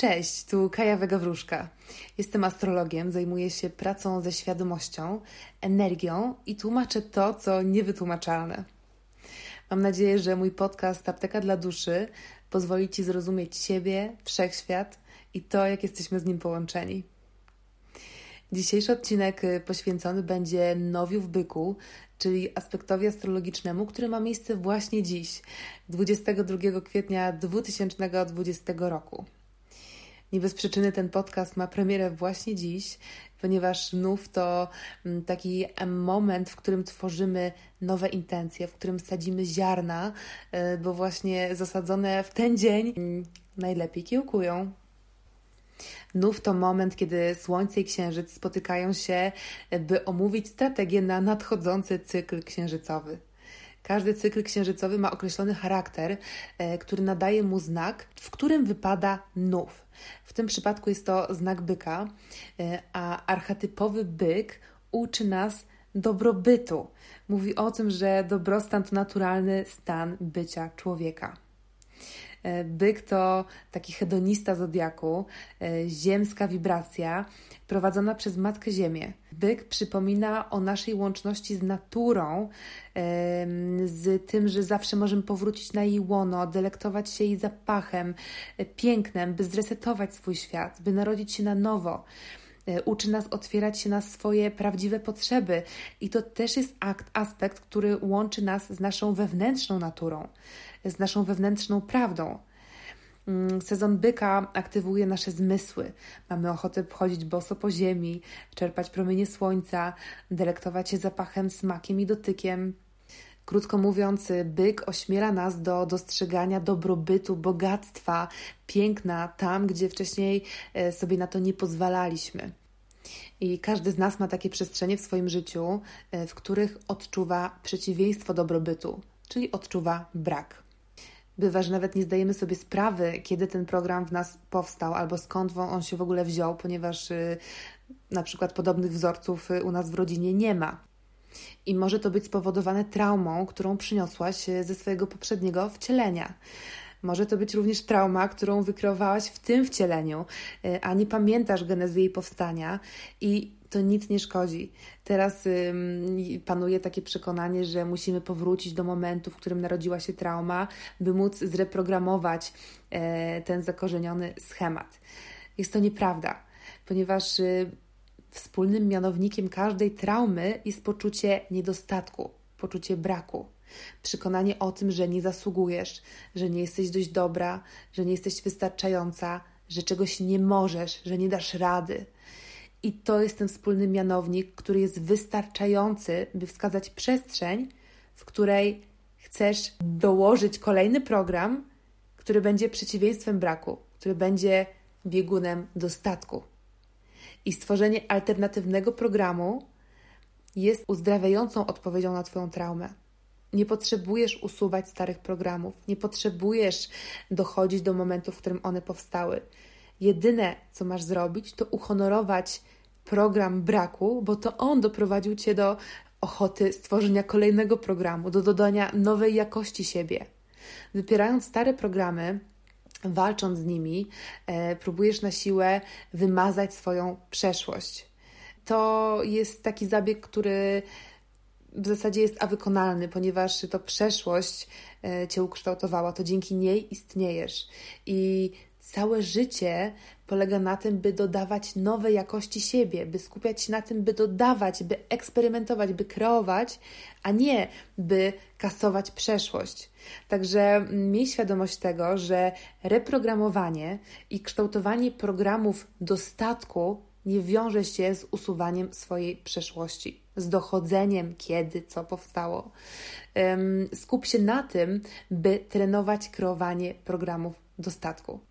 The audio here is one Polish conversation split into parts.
Cześć, tu Kaja Wega-Wróżka. Jestem astrologiem, zajmuję się pracą ze świadomością, energią i tłumaczę to, co niewytłumaczalne. Mam nadzieję, że mój podcast Apteka dla Duszy pozwoli Ci zrozumieć siebie, wszechświat i to, jak jesteśmy z nim połączeni. Dzisiejszy odcinek poświęcony będzie nowiu w byku, czyli aspektowi astrologicznemu, który ma miejsce właśnie dziś, 22 kwietnia 2020 roku. Nie bez przyczyny ten podcast ma premierę właśnie dziś, ponieważ nów to mm, taki moment, w którym tworzymy nowe intencje, w którym sadzimy ziarna, y, bo właśnie zasadzone w ten dzień mm, najlepiej kiełkują. Nów to moment, kiedy Słońce i Księżyc spotykają się, by omówić strategię na nadchodzący cykl księżycowy. Każdy cykl księżycowy ma określony charakter, e, który nadaje mu znak, w którym wypada nów. W tym przypadku jest to znak byka, e, a archetypowy byk uczy nas dobrobytu. Mówi o tym, że dobrostan to naturalny stan bycia człowieka. E, byk to taki hedonista zodiaku, e, ziemska wibracja prowadzona przez Matkę Ziemię. Byk przypomina o naszej łączności z naturą, z tym, że zawsze możemy powrócić na jej łono, delektować się jej zapachem, e, pięknem, by zresetować swój świat, by narodzić się na nowo uczy nas otwierać się na swoje prawdziwe potrzeby. I to też jest akt, aspekt, który łączy nas z naszą wewnętrzną naturą z naszą wewnętrzną prawdą. Mm, sezon byka aktywuje nasze zmysły. Mamy ochotę chodzić boso po ziemi, czerpać promienie słońca, delektować się zapachem, smakiem i dotykiem. Krótko mówiąc, byk ośmiela nas do dostrzegania dobrobytu, bogactwa, piękna tam, gdzie wcześniej e, sobie na to nie pozwalaliśmy. I każdy z nas ma takie przestrzenie w swoim życiu, e, w których odczuwa przeciwieństwo dobrobytu, czyli odczuwa brak. Bywa, że nawet nie zdajemy sobie sprawy, kiedy ten program w nas powstał albo skąd on się w ogóle wziął, ponieważ y, na przykład podobnych wzorców y, u nas w rodzinie nie ma. I może to być spowodowane traumą, którą przyniosłaś y, ze swojego poprzedniego wcielenia. Może to być również trauma, którą wykreowałaś w tym wcieleniu, a nie pamiętasz genezy jej powstania i to nic nie szkodzi. Teraz panuje takie przekonanie, że musimy powrócić do momentu, w którym narodziła się trauma, by móc zreprogramować e, ten zakorzeniony schemat. Jest to nieprawda, ponieważ y, wspólnym mianownikiem każdej traumy jest poczucie niedostatku, poczucie braku. Przekonanie o tym, że nie zasługujesz, że nie jesteś dość dobra, że nie jesteś wystarczająca, że czegoś nie możesz, że nie dasz rady. I to jest ten wspólny mianownik, który jest wystarczający, by wskazać przestrzeń, w której chcesz dołożyć kolejny program, który będzie przeciwieństwem braku, który będzie biegunem dostatku. I stworzenie alternatywnego programu jest uzdrawiającą odpowiedzią na Twoją traumę. Nie potrzebujesz usuwać starych programów, nie potrzebujesz dochodzić do momentu, w którym one powstały. Jedyne, co masz zrobić, to uhonorować program braku, bo to on doprowadził cię do ochoty stworzenia kolejnego programu, do dodania nowej jakości siebie. Wypierając stare programy, walcząc z nimi, e, próbujesz na siłę wymazać swoją przeszłość. To jest taki zabieg, który w zasadzie jest awykonalny, ponieważ to przeszłość e, cię ukształtowała, to dzięki niej istniejesz. I Całe życie polega na tym, by dodawać nowe jakości siebie, by skupiać się na tym, by dodawać, by eksperymentować, by kreować, a nie by kasować przeszłość. Także miej świadomość tego, że reprogramowanie i kształtowanie programów dostatku nie wiąże się z usuwaniem swojej przeszłości, z dochodzeniem, kiedy, co powstało. Skup się na tym, by trenować kreowanie programów dostatku.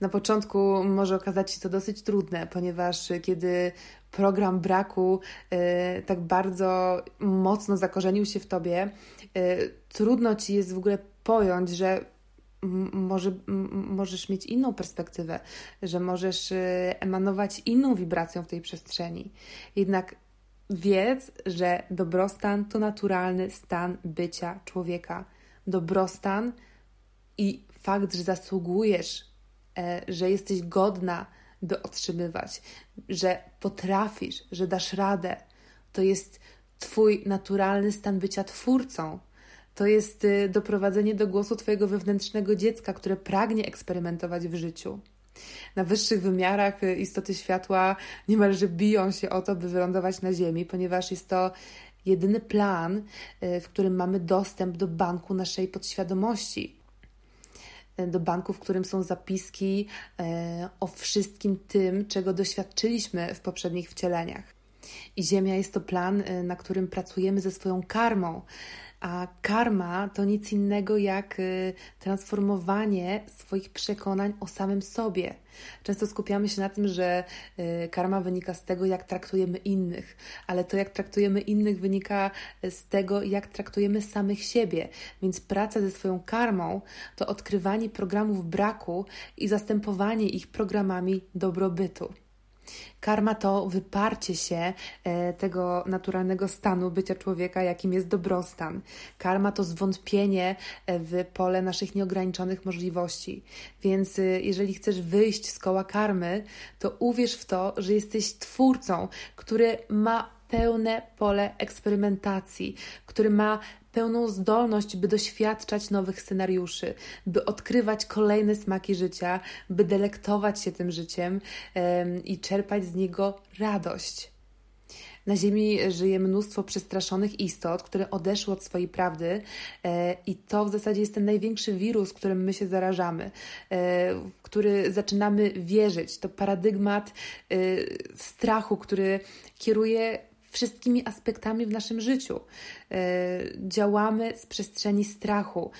Na początku może okazać się to dosyć trudne, ponieważ kiedy program braku y, tak bardzo mocno zakorzenił się w tobie, y, trudno ci jest w ogóle pojąć, że może, możesz mieć inną perspektywę, że możesz y, emanować inną wibracją w tej przestrzeni. Jednak wiedz, że dobrostan to naturalny stan bycia człowieka. Dobrostan i fakt, że zasługujesz e, że jesteś godna, by otrzymywać, że potrafisz, że dasz radę. To jest Twój naturalny stan bycia twórcą. To jest y, doprowadzenie do głosu Twojego wewnętrznego dziecka, które pragnie eksperymentować w życiu. Na wyższych wymiarach y, istoty światła niemalże biją się o to, by wylądować na Ziemi, ponieważ jest to jedyny plan, y, w którym mamy dostęp do banku naszej podświadomości. Do banku, w którym są zapiski o wszystkim tym, czego doświadczyliśmy w poprzednich wcieleniach. I Ziemia jest to plan, na którym pracujemy ze swoją karmą, a karma to nic innego jak y, transformowanie swoich przekonań o samym sobie. Często skupiamy się na tym, że y, karma wynika z tego, jak traktujemy innych, ale to, jak traktujemy innych, wynika z tego, jak traktujemy samych siebie. Więc praca ze swoją karmą to odkrywanie programów braku i zastępowanie ich programami dobrobytu. Karma to wyparcie się e, tego naturalnego stanu bycia człowieka, jakim jest dobrostan. Karma to zwątpienie e, w pole naszych nieograniczonych możliwości. Więc e, jeżeli chcesz wyjść z koła karmy, to uwierz w to, że jesteś twórcą, który ma pełne pole eksperymentacji, który ma pełną zdolność, by doświadczać nowych scenariuszy, by odkrywać kolejne smaki życia, by delektować się tym życiem i czerpać z niego radość. Na Ziemi żyje mnóstwo przestraszonych istot, które odeszły od swojej prawdy, e, i to w zasadzie jest ten największy wirus, którym my się zarażamy, e, który zaczynamy wierzyć. To paradygmat e, strachu, który kieruje wszystkimi aspektami w naszym życiu. E, działamy z przestrzeni strachu.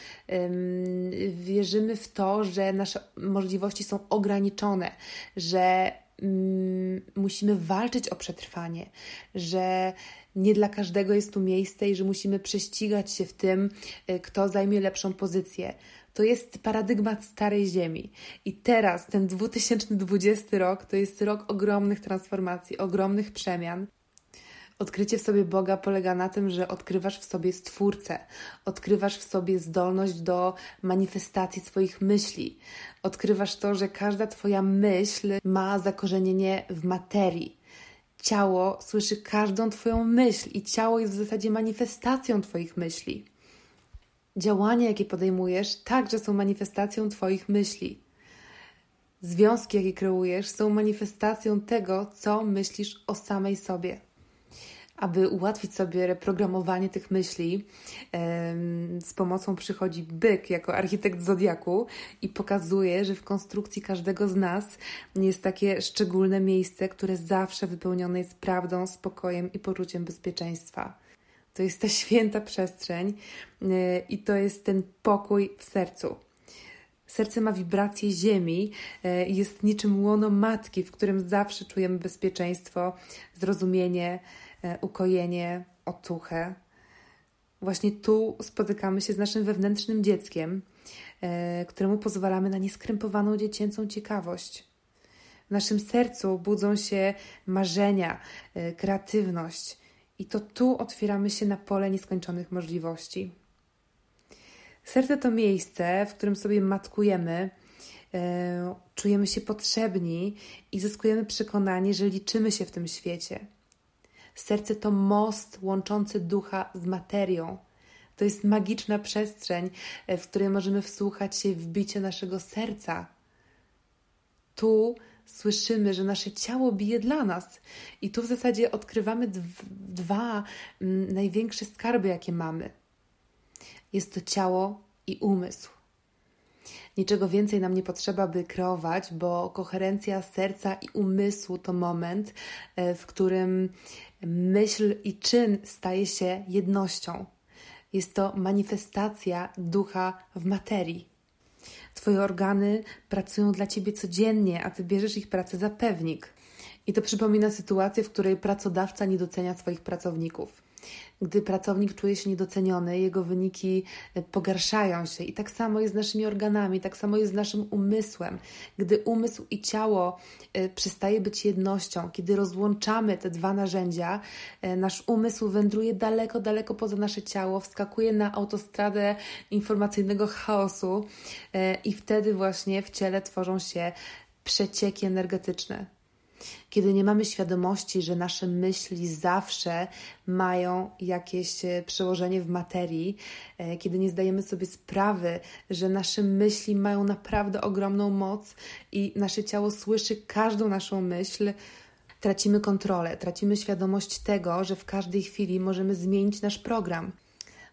Wierzymy w to, że nasze możliwości są ograniczone, że mm, musimy walczyć o przetrwanie, że nie dla każdego jest tu miejsce i że musimy prześcigać się w tym, e, kto zajmie lepszą pozycję. To jest paradygmat starej ziemi. I teraz, ten 2020 rok, to jest rok ogromnych transformacji, ogromnych przemian. Odkrycie w sobie Boga polega na tym, że odkrywasz w sobie Stwórcę, odkrywasz w sobie zdolność do manifestacji swoich myśli, odkrywasz to, że każda Twoja myśl ma zakorzenienie w materii. Ciało słyszy każdą Twoją myśl i ciało jest w zasadzie manifestacją Twoich myśli. Działania, jakie podejmujesz, także są manifestacją Twoich myśli. Związki, jakie kreujesz, są manifestacją tego, co myślisz o samej sobie aby ułatwić sobie reprogramowanie tych myśli, z pomocą przychodzi byk jako architekt zodiaku i pokazuje, że w konstrukcji każdego z nas jest takie szczególne miejsce, które zawsze wypełnione jest prawdą, spokojem i poczuciem bezpieczeństwa. To jest ta święta przestrzeń e, i to jest ten pokój w sercu. Serce ma wibrację ziemi, e, jest niczym łono matki, w którym zawsze czujemy bezpieczeństwo, zrozumienie, ukojenie, otuchę. Właśnie tu spotykamy się z naszym wewnętrznym dzieckiem, e, któremu pozwalamy na nieskrępowaną dziecięcą ciekawość. W naszym sercu budzą się marzenia, e, kreatywność, i to tu otwieramy się na pole nieskończonych możliwości. Serce to miejsce, w którym sobie matkujemy, czujemy się potrzebni i zyskujemy przekonanie, że liczymy się w tym świecie. Serce to most łączący ducha z materią. To jest magiczna przestrzeń, e, w której możemy wsłuchać się w bicie naszego serca. Tu słyszymy, że nasze ciało bije dla nas. I tu w zasadzie odkrywamy dwa mm, największe skarby, jakie mamy. Jest to ciało i umysł. Niczego więcej nam nie potrzeba, by kreować, bo koherencja serca i umysłu to moment, e, w którym myśl i czyn staje się jednością. Jest to manifestacja ducha w materii. Twoje organy pracują dla ciebie codziennie, a ty bierzesz ich pracę za pewnik. I to przypomina sytuację, w której pracodawca nie docenia swoich pracowników. Gdy pracownik czuje się niedoceniony, jego wyniki e, pogarszają się. I tak samo jest z naszymi organami, tak samo jest z naszym umysłem. Gdy umysł i ciało e, przestaje być jednością, kiedy rozłączamy te dwa narzędzia, e, nasz umysł wędruje daleko, daleko poza nasze ciało, wskakuje na autostradę informacyjnego chaosu i wtedy właśnie w ciele tworzą się przecieki energetyczne kiedy nie mamy świadomości, że nasze myśli zawsze mają jakieś e, przełożenie w materii, e, kiedy nie zdajemy sobie sprawy, że nasze myśli mają naprawdę ogromną moc i nasze ciało słyszy każdą naszą myśl, tracimy kontrolę, tracimy świadomość tego, że w każdej chwili możemy zmienić nasz program.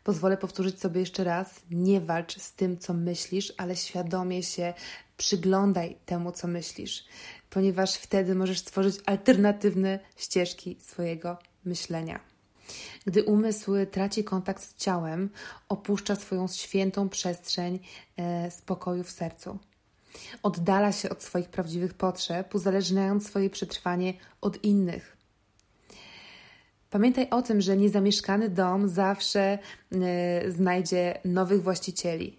Pozwolę powtórzyć sobie jeszcze raz: nie walcz z tym, co myślisz, ale świadomie się przyglądaj temu, co myślisz ponieważ wtedy możesz stworzyć alternatywne ścieżki swojego myślenia. Gdy umysł traci kontakt z ciałem, opuszcza swoją świętą przestrzeń e, spokoju w sercu. Oddala się od swoich prawdziwych potrzeb, uzależniając swoje przetrwanie od innych. Pamiętaj o tym, że niezamieszkany dom zawsze e, znajdzie nowych właścicieli.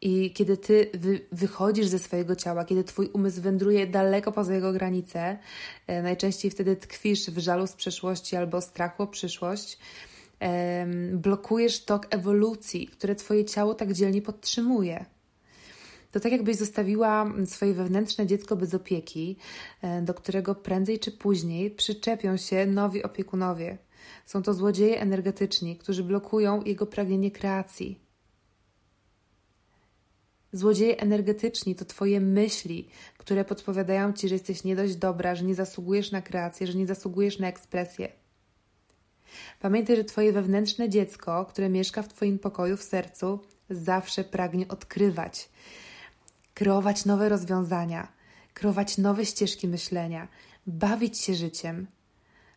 I kiedy ty wy, wychodzisz ze swojego ciała, kiedy twój umysł wędruje daleko poza jego granice, e, najczęściej wtedy tkwisz w żalu z przeszłości albo strachu o przyszłość, e, blokujesz tok ewolucji, które twoje ciało tak dzielnie podtrzymuje. To tak jakbyś zostawiła swoje wewnętrzne dziecko bez opieki, e, do którego prędzej czy później przyczepią się nowi opiekunowie. Są to złodzieje energetyczni, którzy blokują jego pragnienie kreacji. Złodzieje energetyczni to Twoje myśli, które podpowiadają Ci, że jesteś nie dość dobra, że nie zasługujesz na kreację, że nie zasługujesz na ekspresję. Pamiętaj, że Twoje wewnętrzne dziecko, które mieszka w Twoim pokoju w sercu, zawsze pragnie odkrywać, kreować nowe rozwiązania, kreować nowe ścieżki myślenia, bawić się życiem.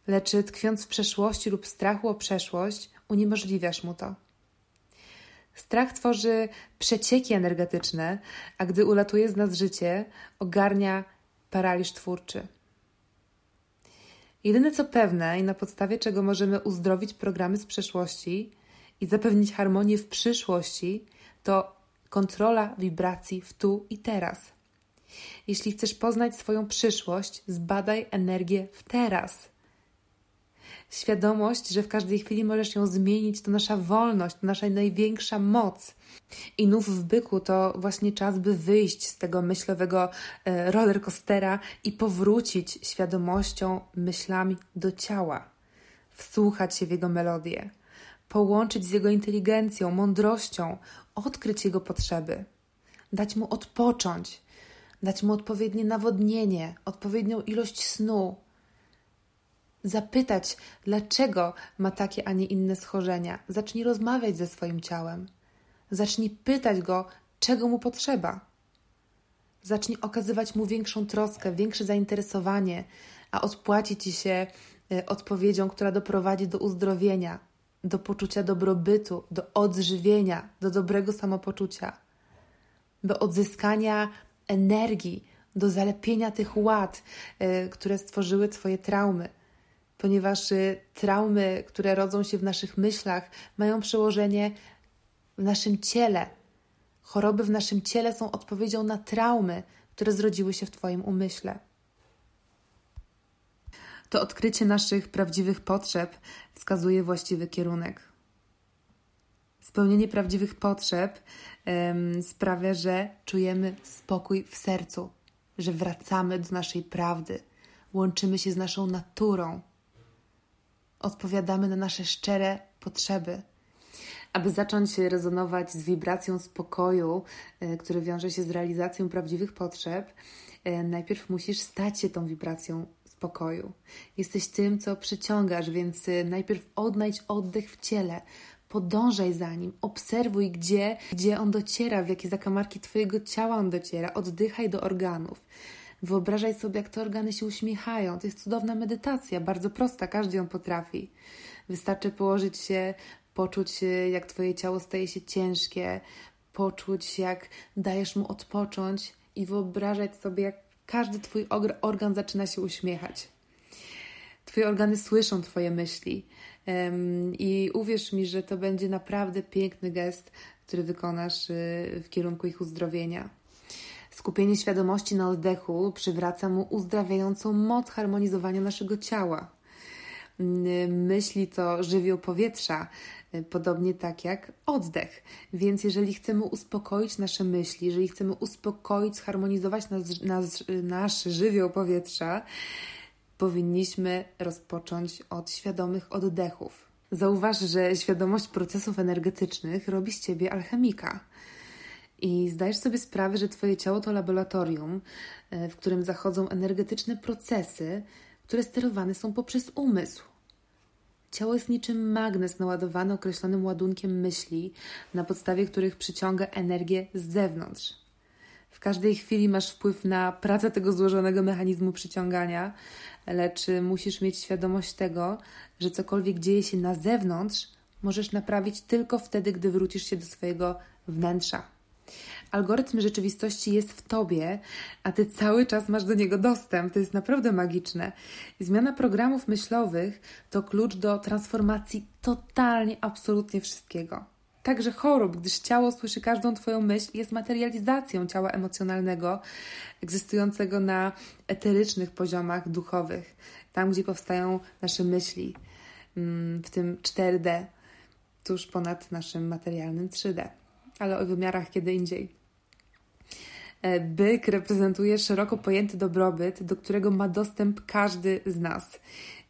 Lecz tkwiąc w przeszłości lub strachu o przeszłość, uniemożliwiasz mu to. Strach tworzy przecieki energetyczne, a gdy ulatuje z nas życie, ogarnia paraliż twórczy. Jedyne co pewne i na podstawie czego możemy uzdrowić programy z przeszłości i zapewnić harmonię w przyszłości, to kontrola wibracji w tu i teraz. Jeśli chcesz poznać swoją przyszłość, zbadaj energię w teraz. Świadomość, że w każdej chwili możesz ją zmienić, to nasza wolność, to nasza największa moc. I nów w byku to właśnie czas, by wyjść z tego myślowego e, rollercoastera i powrócić świadomością, myślami do ciała, wsłuchać się w jego melodię, połączyć z jego inteligencją, mądrością, odkryć jego potrzeby, dać mu odpocząć, dać mu odpowiednie nawodnienie, odpowiednią ilość snu, zapytać, dlaczego ma takie, a nie inne schorzenia. Zacznij rozmawiać ze swoim ciałem. Zacznij pytać go, czego mu potrzeba. Zacznij okazywać mu większą troskę, większe zainteresowanie, a odpłaci ci się e, odpowiedzią, która doprowadzi do uzdrowienia, do poczucia dobrobytu, do odżywienia, do dobrego samopoczucia, do odzyskania energii, do zalepienia tych ład, e, które stworzyły Twoje traumy ponieważ y, traumy, które rodzą się w naszych myślach, mają przełożenie w naszym ciele. Choroby w naszym ciele są odpowiedzią na traumy, które zrodziły się w Twoim umyśle. To odkrycie naszych prawdziwych potrzeb wskazuje właściwy kierunek. Spełnienie prawdziwych potrzeb um, sprawia, że czujemy spokój w sercu, że wracamy do naszej prawdy, łączymy się z naszą naturą, odpowiadamy na nasze szczere potrzeby. Aby zacząć rezonować z wibracją spokoju, e, który wiąże się z realizacją prawdziwych potrzeb, e, najpierw musisz stać się tą wibracją spokoju. Jesteś tym, co przyciągasz, więc e, najpierw odnajdź oddech w ciele, podążaj za nim, obserwuj, gdzie, gdzie on dociera, w jakie zakamarki Twojego ciała on dociera, oddychaj do organów. Wyobrażaj sobie, jak te organy się uśmiechają. To jest cudowna medytacja, bardzo prosta, każdy ją potrafi. Wystarczy położyć się, poczuć, jak Twoje ciało staje się ciężkie, poczuć, jak dajesz mu odpocząć i wyobrażać sobie, jak każdy Twój organ zaczyna się uśmiechać. Twoje organy słyszą Twoje myśli. I uwierz mi, że to będzie naprawdę piękny gest, który wykonasz y, w kierunku ich uzdrowienia. Skupienie świadomości na oddechu przywraca mu uzdrawiającą moc harmonizowania naszego ciała. Myśli to żywioł powietrza, y, podobnie tak jak oddech. Więc jeżeli chcemy uspokoić nasze myśli, jeżeli chcemy uspokoić, zharmonizować nas, nas, nasz żywioł powietrza, powinniśmy rozpocząć od świadomych oddechów. Zauważ, że świadomość procesów energetycznych robi z ciebie alchemika. I zdajesz sobie sprawę, że Twoje ciało to laboratorium, e, w którym zachodzą energetyczne procesy, które sterowane są poprzez umysł. Ciało jest niczym magnes naładowany określonym ładunkiem myśli, na podstawie których przyciąga energię z zewnątrz. W każdej chwili masz wpływ na pracę tego złożonego mechanizmu przyciągania, lecz musisz mieć świadomość tego, że cokolwiek dzieje się na zewnątrz, możesz naprawić tylko wtedy, gdy wrócisz się do swojego wnętrza. Algorytm rzeczywistości jest w tobie, a ty cały czas masz do niego dostęp. To jest naprawdę magiczne. zmiana programów myślowych to klucz do transformacji totalnie, absolutnie wszystkiego. Także chorób, gdyż ciało słyszy każdą Twoją myśl i jest materializacją ciała emocjonalnego, egzystującego na eterycznych poziomach duchowych, tam gdzie powstają nasze myśli, mm, w tym 4D, tuż ponad naszym materialnym 3D, ale o wymiarach kiedy indziej. E, byk reprezentuje szeroko pojęty dobrobyt, do którego ma dostęp każdy z nas.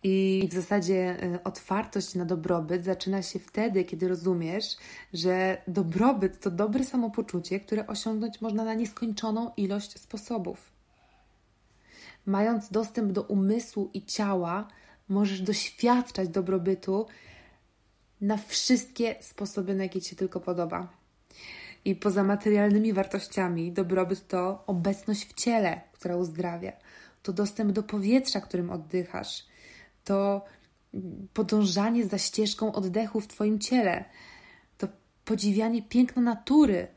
I w zasadzie e, otwartość na dobrobyt zaczyna się wtedy, kiedy rozumiesz, że dobrobyt to dobre samopoczucie, które osiągnąć można na nieskończoną ilość sposobów. Mając dostęp do umysłu i ciała, możesz doświadczać dobrobytu na wszystkie sposoby, na jakie Ci się tylko podoba. I poza materialnymi wartościami, dobrobyt to obecność w ciele, która uzdrawia, to dostęp do powietrza, którym oddychasz, to podążanie za ścieżką oddechu w Twoim ciele, to podziwianie piękna natury,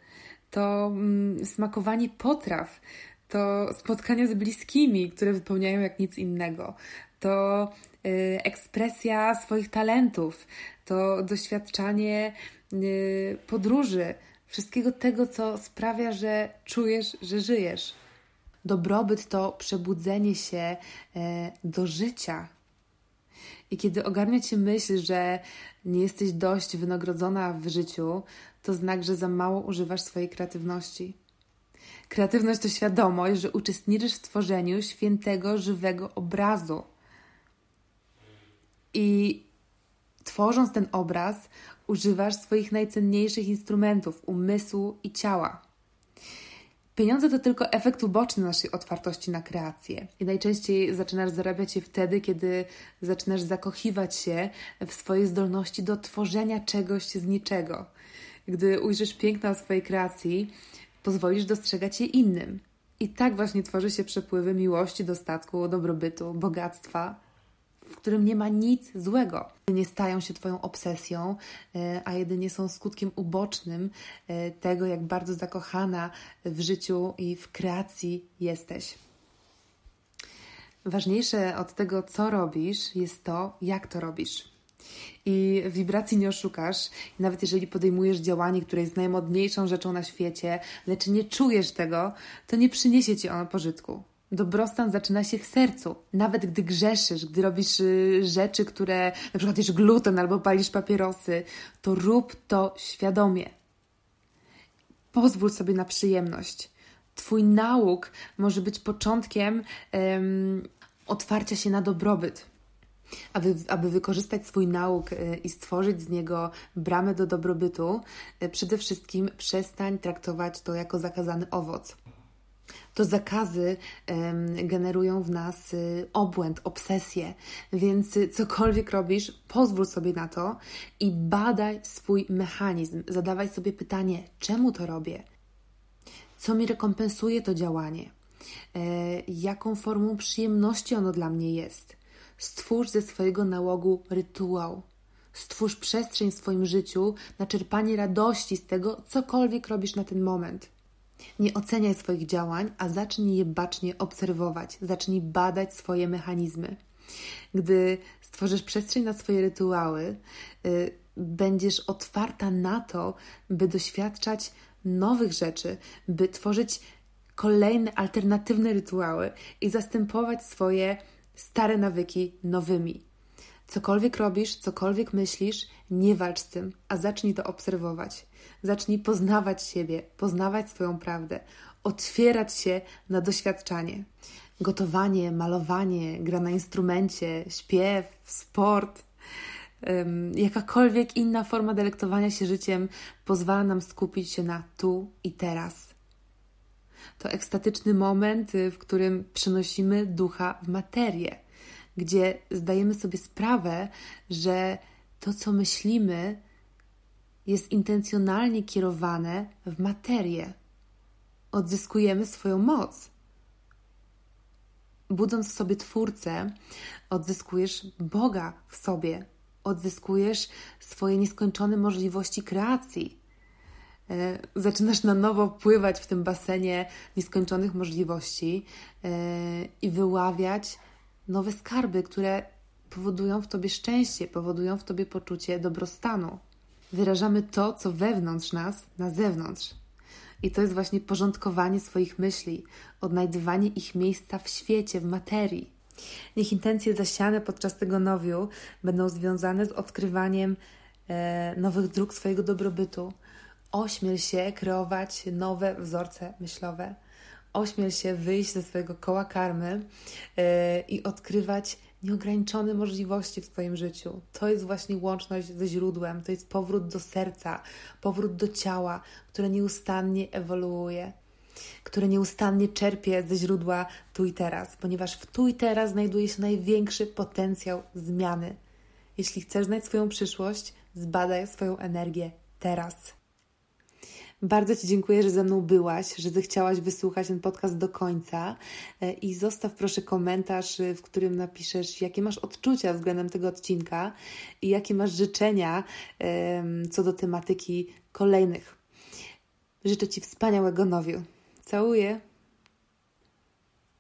to mm, smakowanie potraw, to spotkania z bliskimi, które wypełniają jak nic innego, to ekspresja swoich talentów, to doświadczanie y, podróży, wszystkiego tego, co sprawia, że czujesz, że żyjesz. Dobrobyt to przebudzenie się y, do życia, i kiedy ogarnia cię myśl, że nie jesteś dość wynagrodzona w życiu, to znak, że za mało używasz swojej kreatywności. Kreatywność to świadomość, że uczestniczysz w tworzeniu świętego, żywego obrazu. I tworząc ten obraz, używasz swoich najcenniejszych instrumentów umysłu i ciała. Pieniądze to tylko efekt uboczny naszej otwartości na kreację. I najczęściej zaczynasz zarabiać je wtedy, kiedy zaczynasz zakochiwać się w swojej zdolności do tworzenia czegoś z niczego. Gdy ujrzysz piękno swojej kreacji, pozwolisz dostrzegać je innym. I tak właśnie tworzy się przepływy miłości, dostatku, dobrobytu, bogactwa, w którym nie ma nic złego. Nie stają się Twoją obsesją, e, a jedynie są skutkiem ubocznym e, tego, jak bardzo zakochana w życiu i w kreacji jesteś. Ważniejsze od tego, co robisz, jest to, jak to robisz. I wibracji nie oszukasz, nawet jeżeli podejmujesz działanie, które jest najmodniejszą rzeczą na świecie, lecz nie czujesz tego, to nie przyniesie ci ono pożytku. Dobrostan zaczyna się w sercu. Nawet gdy grzeszysz, gdy robisz y, rzeczy, które na przykład jesz gluten albo palisz papierosy, to rób to świadomie. Pozwól sobie na przyjemność. Twój nauk może być początkiem um, otwarcia się na dobrobyt. Aby, aby wykorzystać swój nauk y, i stworzyć z niego bramę do dobrobytu, y, przede wszystkim przestań traktować to jako zakazany owoc to zakazy generują w nas y, obłęd, obsesję. Więc y, cokolwiek robisz, pozwól sobie na to i badaj swój mechanizm. Zadawaj sobie pytanie, czemu to robię? Co mi rekompensuje to działanie? E, jaką formą przyjemności ono dla mnie jest? Stwórz ze swojego nałogu rytuał. Stwórz przestrzeń w swoim życiu na czerpanie radości z tego, cokolwiek robisz na ten moment. Nie oceniaj swoich działań, a zacznij je bacznie obserwować, zacznij badać swoje mechanizmy. Gdy stworzysz przestrzeń na swoje rytuały, y, będziesz otwarta na to, by doświadczać nowych rzeczy, by tworzyć kolejne alternatywne rytuały i zastępować swoje stare nawyki nowymi. Cokolwiek robisz, cokolwiek myślisz, nie walcz z tym, a zacznij to obserwować. Zacznij poznawać siebie, poznawać swoją prawdę, otwierać się na doświadczanie. Gotowanie, malowanie, gra na instrumencie, śpiew, sport, jakakolwiek inna forma delektowania się życiem pozwala nam skupić się na tu i teraz. To ekstatyczny moment, y, w którym przenosimy ducha w materię, gdzie zdajemy sobie sprawę, że to, co myślimy, jest intencjonalnie kierowane w materię. Odzyskujemy swoją moc. Budząc w sobie Twórcę, odzyskujesz Boga w sobie, odzyskujesz swoje nieskończone możliwości kreacji. E, zaczynasz na nowo pływać w tym basenie nieskończonych możliwości e, i wyławiać nowe skarby, które powodują w tobie szczęście, powodują w tobie poczucie dobrostanu. Wyrażamy to, co wewnątrz nas, na zewnątrz. I to jest właśnie porządkowanie swoich myśli, odnajdywanie ich miejsca w świecie, w materii. Niech intencje zasiane podczas tego nowiu będą związane z odkrywaniem e, nowych dróg swojego dobrobytu. Ośmiel się kreować nowe wzorce myślowe. Ośmiel się wyjść ze swojego koła karmy e, i odkrywać nieograniczone możliwości w Twoim życiu. To jest właśnie łączność ze źródłem, to jest powrót do serca, powrót do ciała, które nieustannie ewoluuje które nieustannie czerpie ze źródła tu i teraz, ponieważ w tu i teraz znajduje się największy potencjał zmiany. Jeśli chcesz znać swoją przyszłość, zbadaj swoją energię teraz. Bardzo Ci dziękuję, że ze mną byłaś, że zechciałaś wysłuchać ten podcast do końca e, i zostaw proszę komentarz, w którym napiszesz, jakie masz odczucia względem tego odcinka i jakie masz życzenia co do tematyki kolejnych. Życzę Ci wspaniałego nowiu. Całuję.